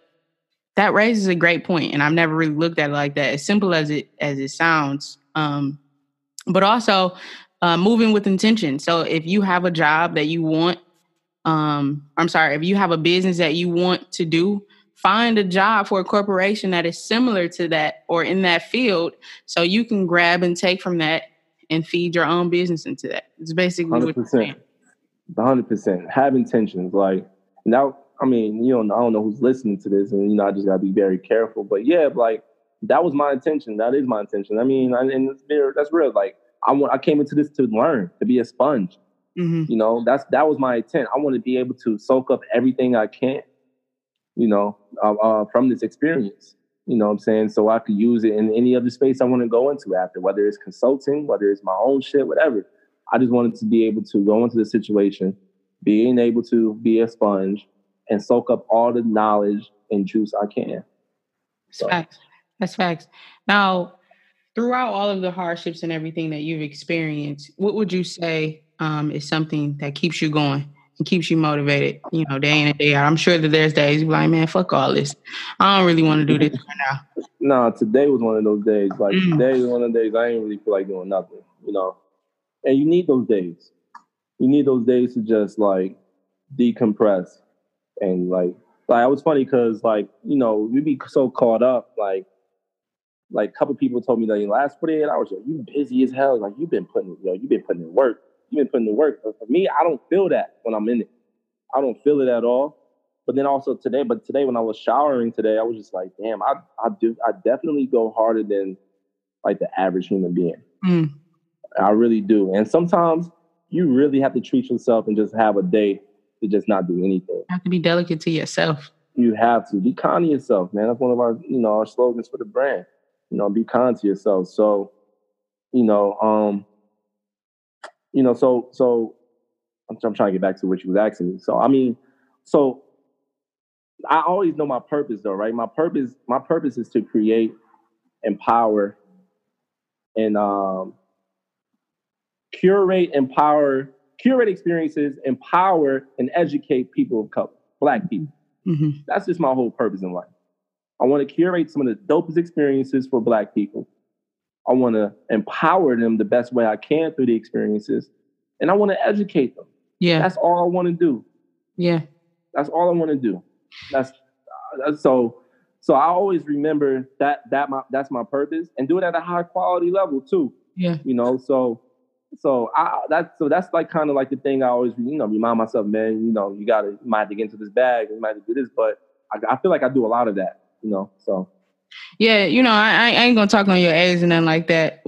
Speaker 1: that raises a great point and i've never really looked at it like that as simple as it as it sounds um, but also uh, moving with intention so if you have a job that you want um, i'm sorry if you have a business that you want to do find a job for a corporation that is similar to that or in that field so you can grab and take from that and feed your own business into that. It's basically 100%.
Speaker 2: hundred percent. Have intentions. Like now, I mean, you know, I don't know who's listening to this, and you know, I just gotta be very careful. But yeah, like that was my intention. That is my intention. I mean, and very, that's real. Like I want, I came into this to learn, to be a sponge. Mm-hmm. You know, that's that was my intent. I want to be able to soak up everything I can. You know, uh, uh, from this experience. You know what I'm saying? So I could use it in any other space I want to go into after, whether it's consulting, whether it's my own shit, whatever. I just wanted to be able to go into the situation, being able to be a sponge and soak up all the knowledge and juice I can.
Speaker 1: So. Facts. That's facts. Now, throughout all of the hardships and everything that you've experienced, what would you say um, is something that keeps you going? and keeps you motivated, you know, day in and day out. I'm sure that there's days you're like, man, fuck all this. I don't really want to do this right now.
Speaker 2: No, today was one of those days. Like mm. today was one of the days I didn't really feel like doing nothing, you know. And you need those days. You need those days to just like decompress and like like I was funny because like, you know, we be so caught up, like like a couple people told me that in the last 48 hours, yo, you busy as hell. Like you've been putting, yo, you've been putting in work you've been putting the work. But for me, I don't feel that when I'm in it. I don't feel it at all. But then also today, but today when I was showering today, I was just like, damn, I I do I definitely go harder than like the average human being. Mm. I really do. And sometimes you really have to treat yourself and just have a day to just not do anything. You
Speaker 1: have to be delicate to yourself.
Speaker 2: You have to be kind to yourself, man. That's one of our, you know, our slogans for the brand. You know, be kind to yourself. So, you know, um, you know, so so I'm, I'm trying to get back to what you was asking me. So I mean, so I always know my purpose though, right? My purpose, my purpose is to create, empower, and um, curate, empower, curate experiences, empower, and educate people of color, Black people. Mm-hmm. That's just my whole purpose in life. I want to curate some of the dopest experiences for Black people I want to empower them the best way I can through the experiences, and I want to educate them.
Speaker 1: Yeah,
Speaker 2: that's all I want to do.
Speaker 1: Yeah,
Speaker 2: that's all I want to do. That's uh, so. So I always remember that that my that's my purpose, and do it at a high quality level too.
Speaker 1: Yeah,
Speaker 2: you know. So so I that's so that's like kind of like the thing I always you know remind myself, man. You know, you gotta you might have to get into this bag, you might have to do this, but I, I feel like I do a lot of that. You know, so
Speaker 1: yeah, you know, I, I ain't gonna talk on your age and nothing like that.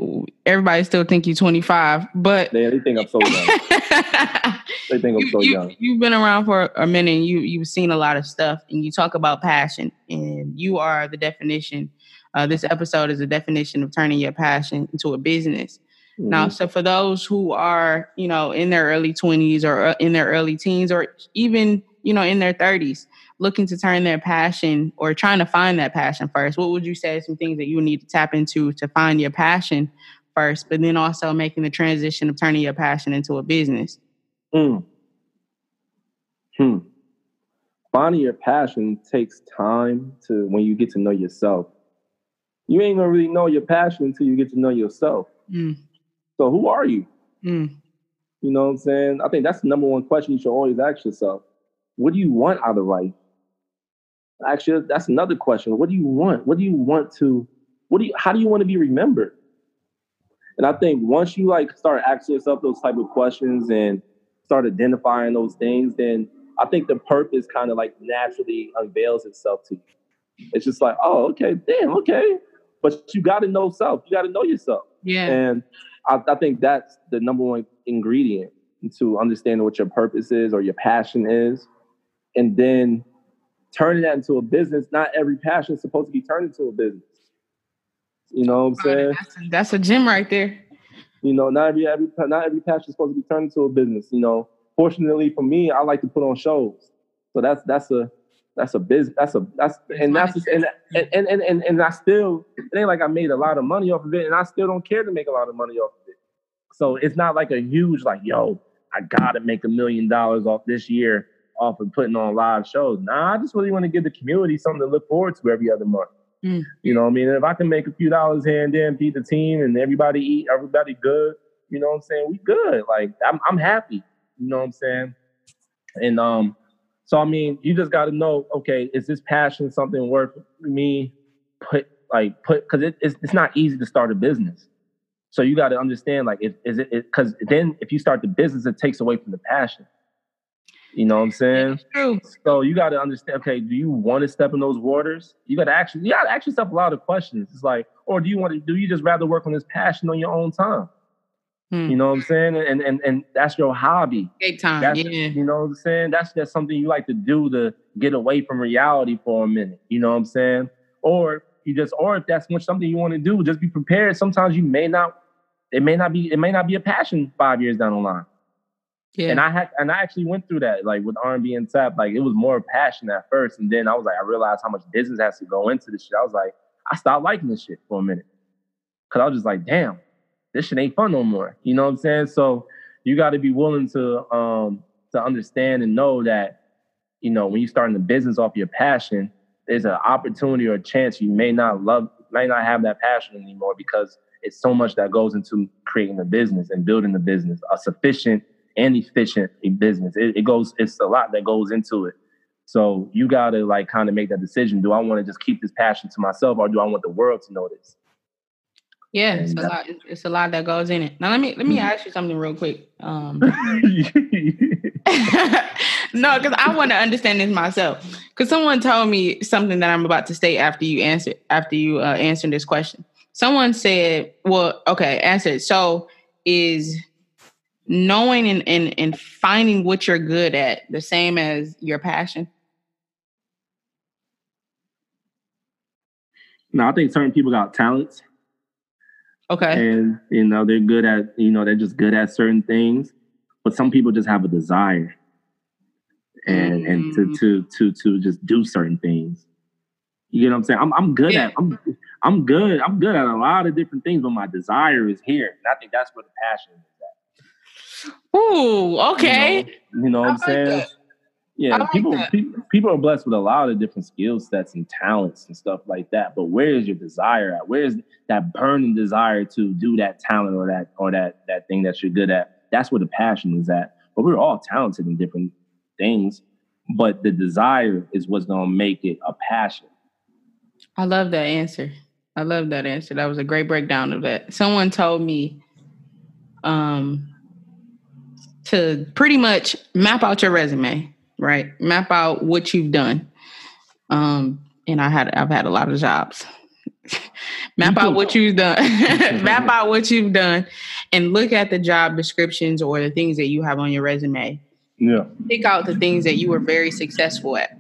Speaker 1: Everybody still think you're 25, but
Speaker 2: yeah, they think I'm so young. (laughs) they think I'm so
Speaker 1: you,
Speaker 2: young.
Speaker 1: You've been around for a minute. And you you've seen a lot of stuff, and you talk about passion, and you are the definition. Uh, this episode is a definition of turning your passion into a business. Mm-hmm. Now, so for those who are, you know, in their early 20s or uh, in their early teens or even, you know, in their 30s, looking to turn their passion or trying to find that passion first, what would you say some things that you need to tap into to find your passion first, but then also making the transition of turning your passion into a business?
Speaker 2: Hmm. Hmm. Finding your passion takes time to when you get to know yourself. You ain't gonna really know your passion until you get to know yourself. Mm. So who are you? Mm. You know what I'm saying? I think that's the number one question you should always ask yourself. What do you want out of life? Actually, that's another question. What do you want? What do you want to? What do you? How do you want to be remembered? And I think once you like start asking yourself those type of questions and start identifying those things, then I think the purpose kind of like naturally unveils itself to you. It's just like, oh, okay, damn, okay. But you got to know self. You got to know yourself.
Speaker 1: Yeah.
Speaker 2: And I, I think that's the number one ingredient to understanding what your purpose is or your passion is. And then turning that into a business, not every passion is supposed to be turned into a business. You know what I'm saying?
Speaker 1: That's a, that's a gym right there.
Speaker 2: You know, not every, every not every passion is supposed to be turned into a business. You know, fortunately for me, I like to put on shows, so that's that's a that's a business. That's a that's and that's just, and, and and and and I still it ain't like I made a lot of money off of it, and I still don't care to make a lot of money off of it. So it's not like a huge like yo, I gotta make a million dollars off this year off of putting on live shows. Nah, I just really want to give the community something to look forward to every other month. Mm. You know, I mean, if I can make a few dollars here and there, feed the team, and everybody eat, everybody good. You know what I'm saying? We good. Like I'm, I'm happy. You know what I'm saying? And um, so I mean, you just got to know, okay, is this passion something worth me put like put because it, it's it's not easy to start a business. So you got to understand, like, is, is it because then if you start the business, it takes away from the passion. You know what I'm saying?
Speaker 1: true.
Speaker 2: So you got to understand. Okay, do you want to step in those waters? You got to actually, you got to ask yourself a lot of questions. It's like, or do you want to? Do you just rather work on this passion on your own time? Hmm. You know what I'm saying? And and and that's your hobby.
Speaker 1: Big time.
Speaker 2: That's,
Speaker 1: yeah.
Speaker 2: You know what I'm saying? That's just something you like to do to get away from reality for a minute. You know what I'm saying? Or you just, or if that's much something you want to do, just be prepared. Sometimes you may not. It may not be. It may not be a passion five years down the line. Yeah. And I had and I actually went through that like with R&B Untapped. Like it was more passion at first, and then I was like, I realized how much business has to go into this shit. I was like, I stopped liking this shit for a minute because I was just like, damn, this shit ain't fun no more. You know what I'm saying? So you got to be willing to um to understand and know that you know when you're starting the business off your passion, there's an opportunity or a chance you may not love, may not have that passion anymore because it's so much that goes into creating the business and building the business, a sufficient and efficient a business. It, it goes, it's a lot that goes into it. So you got to like kind of make that decision. Do I want to just keep this passion to myself, or do I want the world to know this?
Speaker 1: Yeah, it's a lot. It's a lot that goes in it. Now let me let me mm-hmm. ask you something real quick. Um, (laughs) (laughs) no, because I want to understand this myself. Because someone told me something that I'm about to state after you answer after you uh, answer this question. Someone said, "Well, okay, answer it." So is knowing and, and, and finding what you're good at the same as your passion?
Speaker 2: No, I think certain people got talents.
Speaker 1: Okay.
Speaker 2: And you know, they're good at, you know, they're just good at certain things. But some people just have a desire and mm. and to mm. to to to just do certain things. You know what I'm saying? I'm I'm good yeah. at I'm I'm good. I'm good at a lot of different things, but my desire is here. And I think that's where the passion is.
Speaker 1: Ooh, okay.
Speaker 2: You know, you know what I'm saying? That. Yeah, like people, people people are blessed with a lot of different skill sets and talents and stuff like that. But where is your desire at? Where is that burning desire to do that talent or that or that that thing that you're good at? That's where the passion is at. But we're all talented in different things, but the desire is what's gonna make it a passion.
Speaker 1: I love that answer. I love that answer. That was a great breakdown of that. Someone told me um, to pretty much map out your resume, right? Map out what you've done. Um, and I had I've had a lot of jobs. (laughs) map out what you've done. (laughs) map out what you've done, and look at the job descriptions or the things that you have on your resume.
Speaker 2: Yeah.
Speaker 1: Pick out the things that you were very successful at.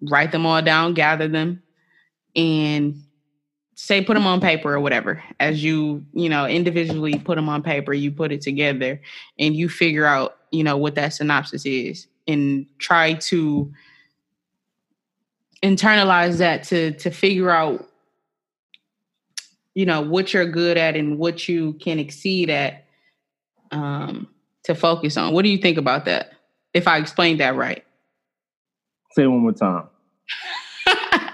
Speaker 1: Write them all down, gather them, and say put them on paper or whatever. As you you know individually put them on paper you put it together and you figure out you know what that synopsis is and try to internalize that to to figure out you know what you're good at and what you can exceed at um to focus on. What do you think about that? If i explained that right.
Speaker 2: Say it one more time. (laughs)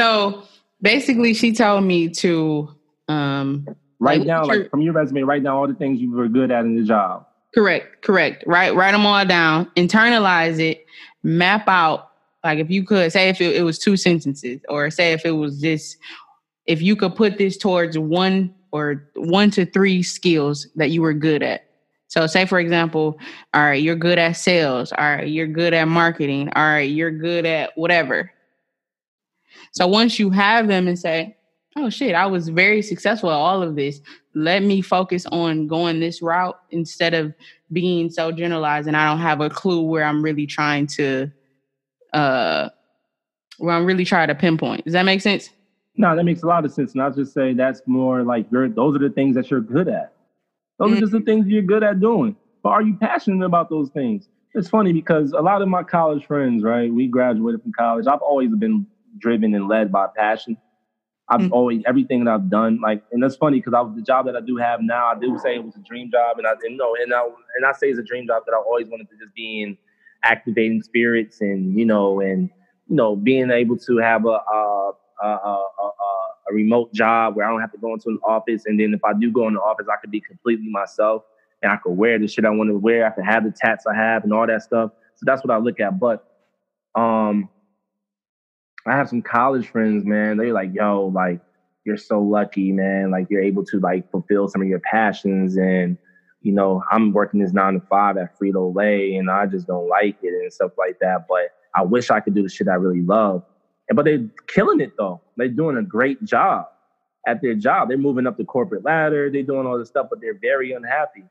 Speaker 1: So basically she told me to um
Speaker 2: write down like from your resume write down all the things you were good at in the job.
Speaker 1: Correct correct. Right write them all down internalize it map out like if you could say if it, it was two sentences or say if it was this if you could put this towards one or one to three skills that you were good at. So say for example all right you're good at sales. All right you're good at marketing. All right you're good at whatever so once you have them and say, oh shit, I was very successful at all of this. Let me focus on going this route instead of being so generalized and I don't have a clue where I'm really trying to uh where I'm really trying to pinpoint. Does that make sense?
Speaker 2: No, that makes a lot of sense. And I'll just say that's more like you're those are the things that you're good at. Those mm-hmm. are just the things you're good at doing. But are you passionate about those things? It's funny because a lot of my college friends, right? We graduated from college. I've always been driven and led by passion. I've mm-hmm. always everything that I've done, like, and that's funny because I the job that I do have now, I do say it was a dream job, and I and no, and I and I say it's a dream job that I always wanted to just be in activating spirits and you know and you know being able to have a a, a, a, a remote job where I don't have to go into an office, and then if I do go into office, I could be completely myself and I could wear the shit I want to wear. I could have the tats I have and all that stuff. So that's what I look at. But um, I have some college friends, man. They're like, yo, like, you're so lucky, man. Like, you're able to like fulfill some of your passions. And, you know, I'm working this nine to five at Frito Lay and I just don't like it and stuff like that. But I wish I could do the shit I really love. And, but they're killing it though. They're doing a great job at their job. They're moving up the corporate ladder. They're doing all this stuff, but they're very unhappy.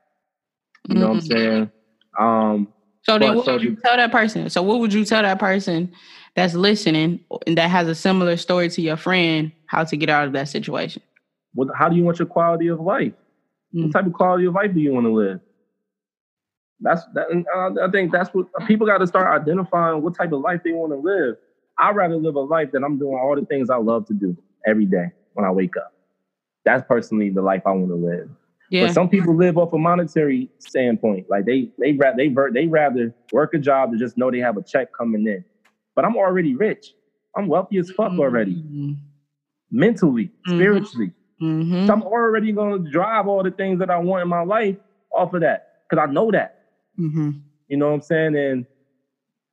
Speaker 2: You know mm-hmm. what I'm mm-hmm. saying? Um,
Speaker 1: so then, what so would you tell that person? So, what would you tell that person that's listening and that has a similar story to your friend how to get out of that situation?
Speaker 2: What, how do you want your quality of life? Mm. What type of quality of life do you want to live? That's that. Uh, I think that's what people got to start identifying what type of life they want to live. I'd rather live a life that I'm doing all the things I love to do every day when I wake up. That's personally the life I want to live. Yeah. But some people live off a monetary standpoint. Like they they they they rather work a job to just know they have a check coming in but I'm already rich. I'm wealthy as fuck already. Mm-hmm. Mentally, mm-hmm. spiritually. Mm-hmm. So I'm already gonna drive all the things that I want in my life off of that. Cause I know that. Mm-hmm. You know what I'm saying? And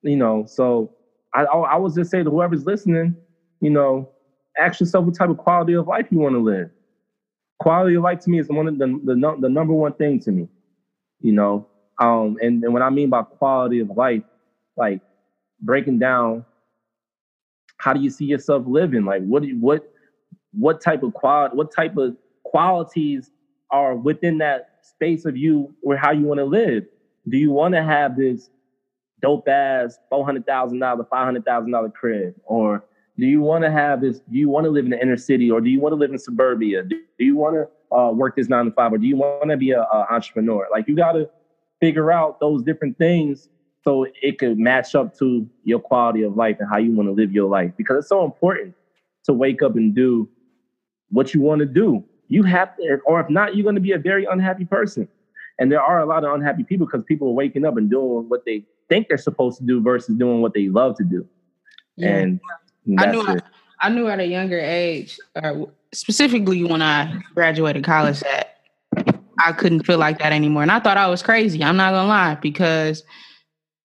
Speaker 2: you know, so I I, I just say to whoever's listening, you know, ask yourself what type of quality of life you want to live. Quality of life to me is one of the, the the number one thing to me. You know, um, and, and what I mean by quality of life, like breaking down how do you see yourself living? Like what do you, what what type of quality what type of qualities are within that space of you or how you want to live? Do you want to have this dope ass four hundred thousand dollar, five hundred thousand dollar crib, or do you want to have this? Do you want to live in the inner city, or do you want to live in suburbia? Do, do you want to uh, work this nine to five, or do you want to be an entrepreneur? Like you got to figure out those different things so it could match up to your quality of life and how you want to live your life because it's so important to wake up and do what you want to do. You have to or if not you're going to be a very unhappy person. And there are a lot of unhappy people because people are waking up and doing what they think they're supposed to do versus doing what they love to do. Yeah. and
Speaker 1: I knew I, I, knew at a younger age uh, specifically when i graduated college that i couldn't feel like that anymore. And i thought i was crazy i'm not gonna lie because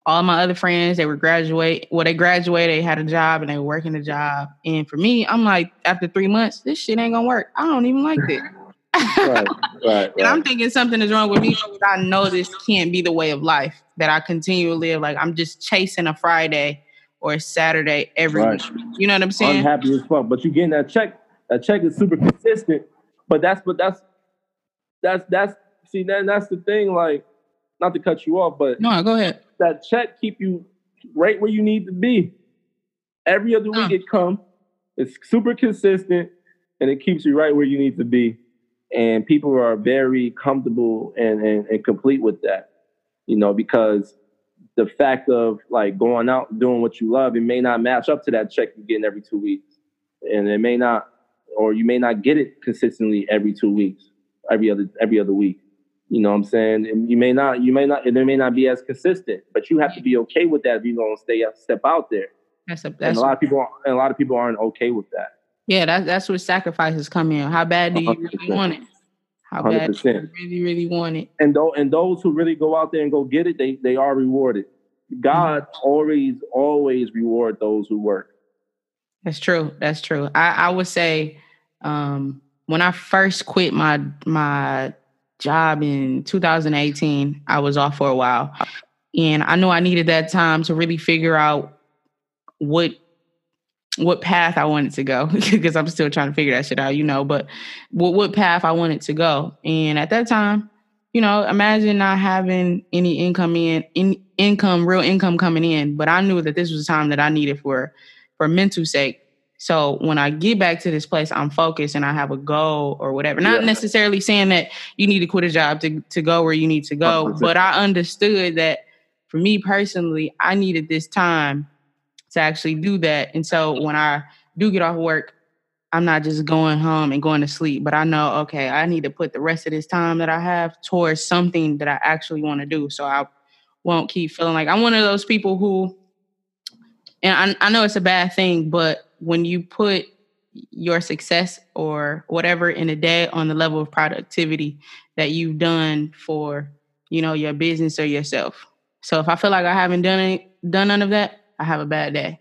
Speaker 1: all my other friends they were graduate well they graduated they had a job and they were working a job and for me i'm like after three months this shit ain't gonna work i don't even like this
Speaker 2: right, (laughs) right,
Speaker 1: And I'm thinking something is wrong with me because I know this can't be the way of life that I continue to live. Like I'm just chasing a Friday or a Saturday every
Speaker 2: Right.
Speaker 1: week. You know what I'm saying?
Speaker 2: unhappy as fuck. But you getting that check. That check is super consistent. But that's but that's that's that's see that that's the thing. Like, not to cut you off, but
Speaker 1: No, go ahead.
Speaker 2: That check keep you right where you need to be. Every other week it come. It's super consistent and it keeps you right where you need to be. And people are very comfortable and, and, and complete with that. You know, because the fact of like going out and doing what you love, it may not match up to that check you're getting every two weeks. And it may not or you may not get it consistently every two weeks, every other every other week. You know what I'm saying? And you may not, you may not, it may not be as consistent, but you have to be okay with that if you're gonna stay step out there.
Speaker 1: That's a that's and
Speaker 2: a lot of people, and a lot of people aren't okay with that.
Speaker 1: yeah. That's that's where sacrifices come in. How bad do you really
Speaker 2: 100%.
Speaker 1: want it? How
Speaker 2: Hundred
Speaker 1: bad do you really really want it?
Speaker 2: And those and those who really go out there and go get it, they they are rewarded. God always always reward those who work.
Speaker 1: That's true. That's true. I, I would say um, when I first quit my my job in 2018, I was off for a while, and I knew I needed that time to really figure out what what path I wanted to go (laughs) because I'm still trying to figure that shit out, you know. But what what path I wanted to go, and at that time, you know, imagine not having any income in, in income, real income coming in. But I knew that this was the time that I needed for for mental sake. So when I get back to this place, I'm focused and I have a goal or whatever. Not
Speaker 2: Yeah.
Speaker 1: necessarily saying that you need to quit a job to, to go where you need to go,
Speaker 2: 100%.
Speaker 1: but I understood that for me personally, I needed this time to actually do that. And so when I do get off work, I'm not just going home and going to sleep, but I know, okay, I need to put the rest of this time that I have towards something that I actually want to do. So I won't keep feeling like I'm one of those people who, and I, I know it's a bad thing, but when you put your success or whatever in a day on the level of productivity that you've done for, you know, your business or yourself. So if I feel like I haven't done any, done none of that, I have a bad day.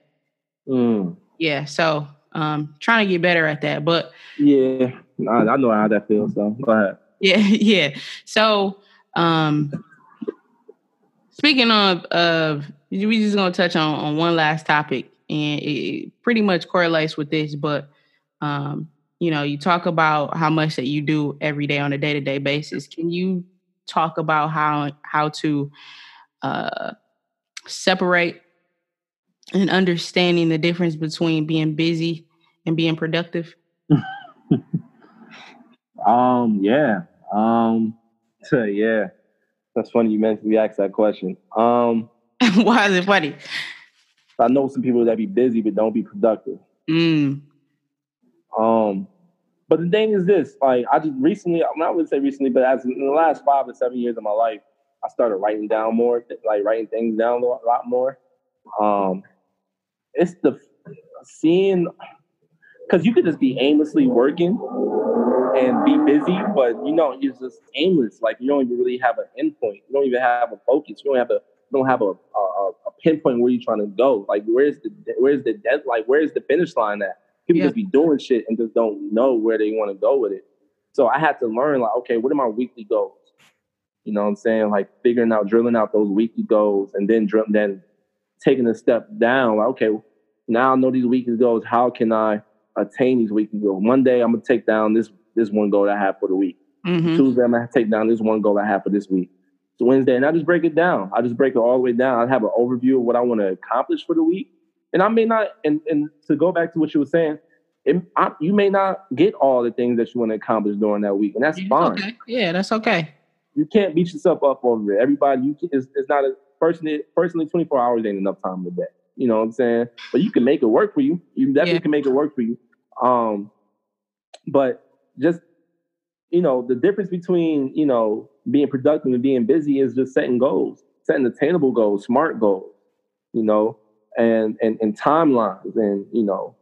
Speaker 2: Mm.
Speaker 1: Yeah. So um trying to get better at that. But
Speaker 2: Yeah, I, I know how that feels. So go ahead. (laughs)
Speaker 1: yeah, yeah. So um speaking of of we just gonna touch on, on one last topic and it, pretty much correlates with this, but um, you know, you talk about how much that you do every day on a day-to-day basis. Can you talk about how how to uh separate and understanding the difference between being busy and being productive? (laughs)
Speaker 2: Um, yeah. Um, (laughs) yeah. That's funny you mentioned you asked that question. Um, (laughs)
Speaker 1: Why is it funny?
Speaker 2: I know some people that be busy but don't be productive.
Speaker 1: Mm,
Speaker 2: Um, but the thing is this: like I just recently, I'm not going to say recently, but as in the last five to seven years of my life, I started writing down more, like writing things down a lot more. Um, it's the seeing because you could just be aimlessly working and be busy, but you know it's just aimless. Like you don't even really have an endpoint. You don't even have a focus. You don't have a don't have a, a, a pinpoint where you're trying to go. Like where's the where's the dead like where's the finish line at? People
Speaker 1: Yeah.
Speaker 2: just be doing shit and just don't know where they want to go with it. So I had to learn like, okay, what are my weekly goals? You know what I'm saying? Like figuring out, drilling out those weekly goals, and then drill, then taking a step down. Like, okay, now I know these weekly goals. How can I attain these weekly goals? Monday, I'm gonna take down this this one goal that I have for the week.
Speaker 1: mhm.
Speaker 2: Tuesday I'm gonna take down this one goal I have for this week. So Wednesday, and I just break it down. I just break it all the way down. I have an overview of what I want to accomplish for the week, and I may not. And and to go back to what you were saying, it, I, you may not get all the things that you want to accomplish during that week, and that's
Speaker 1: Yeah,
Speaker 2: fine.
Speaker 1: Okay. Yeah, that's okay.
Speaker 2: You can't beat yourself up over it. Everybody, you can, it's, it's not a personally. Personally, 24 hours ain't enough time to day. You know what I'm saying? But you can make it work for you. You definitely
Speaker 1: Yeah.
Speaker 2: can make it work for you. Um, but just you know, the difference between you know being productive and being busy is just setting goals, setting attainable goals, smart goals. You know, and and and timelines, and you know,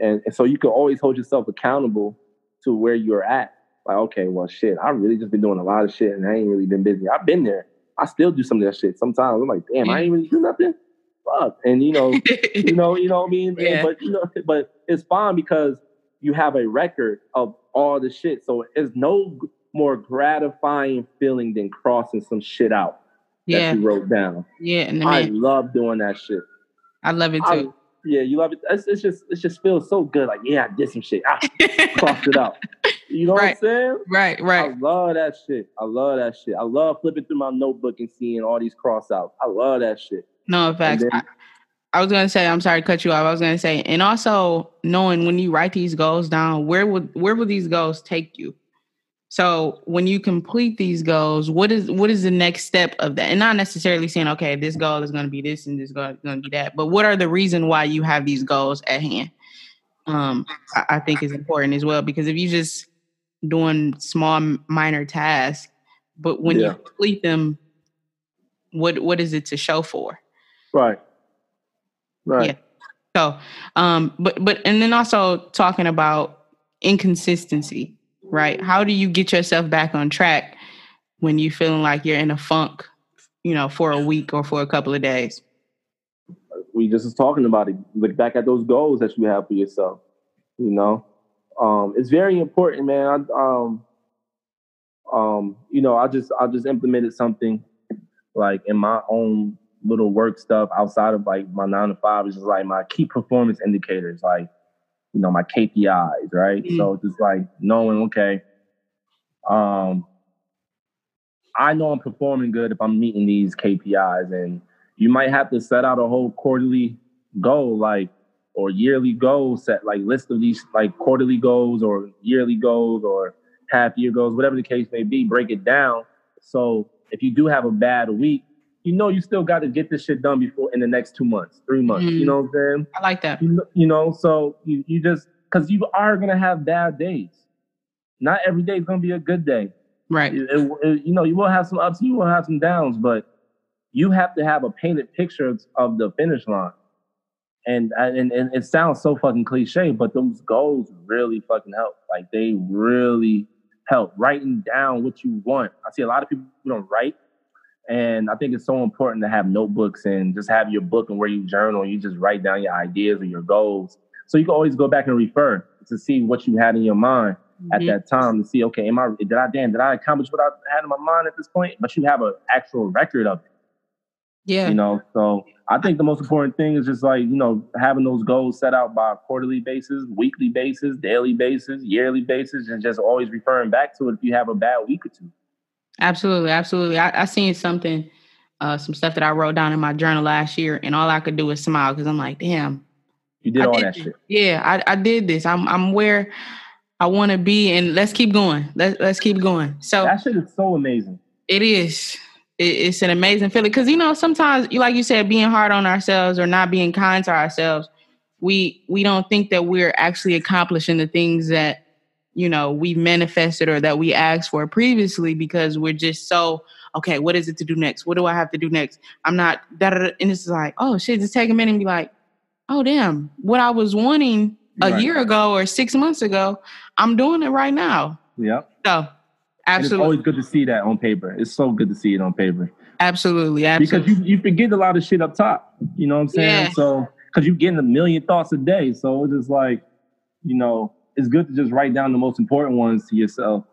Speaker 2: and, and so you can always hold yourself accountable to where you're at. Like, okay, well, shit, I really just been doing a lot of shit, and I ain't really been busy. I've been there. I still do some of that shit. Sometimes I'm like, damn, I ain't really do nothing. Fuck, and you know, (laughs) you know, you know what I mean.
Speaker 1: Yeah.
Speaker 2: but you know, but it's fine because you have a record of all the shit. So it's no more gratifying feeling than crossing some shit out yeah. that you wrote down.
Speaker 1: Yeah, and
Speaker 2: I love doing that shit.
Speaker 1: I love it too. I,
Speaker 2: yeah, you love it. It's, it's, just it just feels so good. Like yeah, I did some shit. I (laughs) crossed it out. You know right. what I'm saying?
Speaker 1: Right, right.
Speaker 2: I love that shit. I love that shit. I love flipping through my notebook and seeing all these cross outs. I love that shit.
Speaker 1: No, in fact, I, I was gonna say, I'm sorry to cut you off. I was gonna say, and also knowing when you write these goals down, where would where will these goals take you? So when you complete these goals, what is what is the next step of that? And not necessarily saying, okay, this goal is going to be this and this goal is going to be that, but what are the reason why you have these goals at hand? Um, I, I think is important as well because if you just doing small minor tasks, but when yeah. you complete them, what what is it to show for?
Speaker 2: Right. Right. Yeah.
Speaker 1: So, um, but but and then also talking about inconsistency right? How do you get yourself back on track when you feeling like you're in a funk, you know, for a week or for a couple of days?
Speaker 2: We just was talking about it. Look back at those goals that you have for yourself. You know, um, it's very important, man. I, um, um, you know, I just I just implemented something like in my own little work stuff outside of like my nine to five is just like my key performance indicators, like you know, my KPIs, right? Mm-hmm. So just like knowing, okay, um, I know I'm performing good if I'm meeting these KPIs, and you might have to set out a whole quarterly goal, like or yearly goal set, like list of these like quarterly goals or yearly goals or half year goals, whatever the case may be. Break it down so if you do have a bad week, you know you still got to get this shit done before in the next two months, three months. Mm-hmm. You know what I'm saying?
Speaker 1: I like that.
Speaker 2: You, you know, so you, you just because you are gonna have bad days. Not every day is gonna be a good day.
Speaker 1: Right.
Speaker 2: It, it, it, you know, you will have some ups, you will have some downs, but you have to have a painted picture of the finish line. And, and and it sounds so fucking cliche, but those goals really fucking help. Like they really help. Writing down what you want. I see a lot of people who don't write and I think it's so important to have notebooks and just have your book and where you journal. And You just write down your ideas or your goals. So you can always go back and refer to see what you had in your mind mm-hmm. at that time to see, okay, am I did I damn did I accomplish what I had in my mind at this point? But you have an actual record of it.
Speaker 1: Yeah.
Speaker 2: You know, so I think the most important thing is just like, you know, having those goals set out by a quarterly basis, weekly basis, daily basis, yearly basis, and just always referring back to it if you have a bad week or two.
Speaker 1: Absolutely, absolutely. I, I seen something, uh, some stuff that I wrote down in my journal last year, and all I could do was smile because I'm like, damn.
Speaker 2: You did I all did that shit.
Speaker 1: Yeah, I, I did this. I'm I'm where I want to be, and let's keep going. Let's let's keep going. So
Speaker 2: that shit is so amazing.
Speaker 1: It is. It, it's an amazing feeling because you know sometimes, you like you said, being hard on ourselves or not being kind to ourselves, we we don't think that we're actually accomplishing the things that you know we manifested or that we asked for previously because we're just so okay what is it to do next what do i have to do next i'm not da. and it's like oh shit just take a minute and be like oh damn what i was wanting a right. year ago or six months ago i'm doing it right now
Speaker 2: yeah
Speaker 1: so absolutely and it's
Speaker 2: always good to see that on paper it's so good to see it on paper
Speaker 1: absolutely, absolutely.
Speaker 2: because you, you forget a lot of shit up top you know what i'm saying yeah. so because you're getting a million thoughts a day so it's just like you know it's good to just write down the most important ones to yourself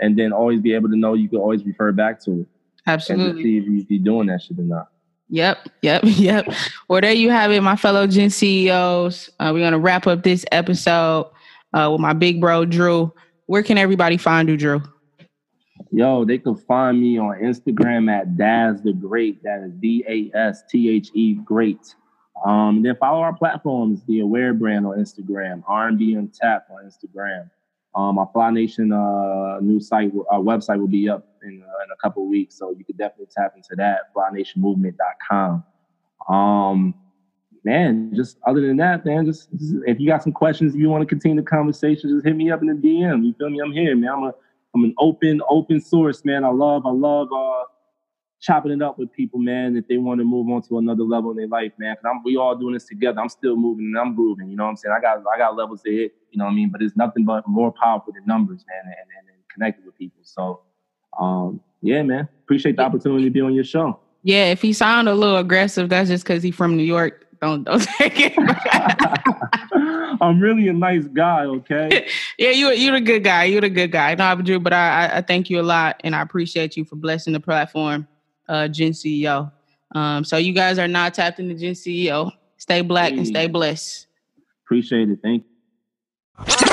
Speaker 2: and then always be able to know you can always refer back to it.
Speaker 1: Absolutely.
Speaker 2: And see if you, be doing that shit or not.
Speaker 1: Yep, yep, (laughs) yep. Well, there you have it, my fellow Gen CEOs. Uh, we're gonna wrap up this episode uh, with my big bro Drew. Where can everybody find you, Drew?
Speaker 2: Yo, they can find me on Instagram at Das the Great. That is D A S T H E Great. Um, then follow our platforms, the Aware brand on Instagram, R&B Untapped on Instagram. Um, our Fly Nation uh, new site, our website will be up in, uh, in a couple weeks, so you could definitely tap into that. FlyNationMovement.com. Um, man, just other than that, man, just, just, if you got some questions, if you want to continue the conversation, just hit me up in the DM. You feel me? I'm here, man. I'm a I'm an open open source, man. I love I love uh chopping it up with people, man, if they want to move on to another level in their life, man. Cause I'm, we all doing this together. I'm still moving and I'm grooving. You know what I'm saying? I got I got levels to hit. You know what I mean? But it's nothing but more powerful than numbers, man, and, and, and connecting with people. So, um, yeah, man, appreciate the opportunity to be on your show.
Speaker 1: Yeah, if he sound a little aggressive, that's just because he's from New York. Don't don't (laughs) take it. (laughs)
Speaker 2: I'm really a nice guy, okay? (laughs)
Speaker 1: yeah, you you're a good guy. You're a good guy. No, I Drew, but I, I thank you a lot, and I appreciate you for blessing the platform, uh, Gen CEO. Um, so you guys are not tapped into Gen CEO. Stay black hey. and stay blessed.
Speaker 2: Appreciate it. Thank you.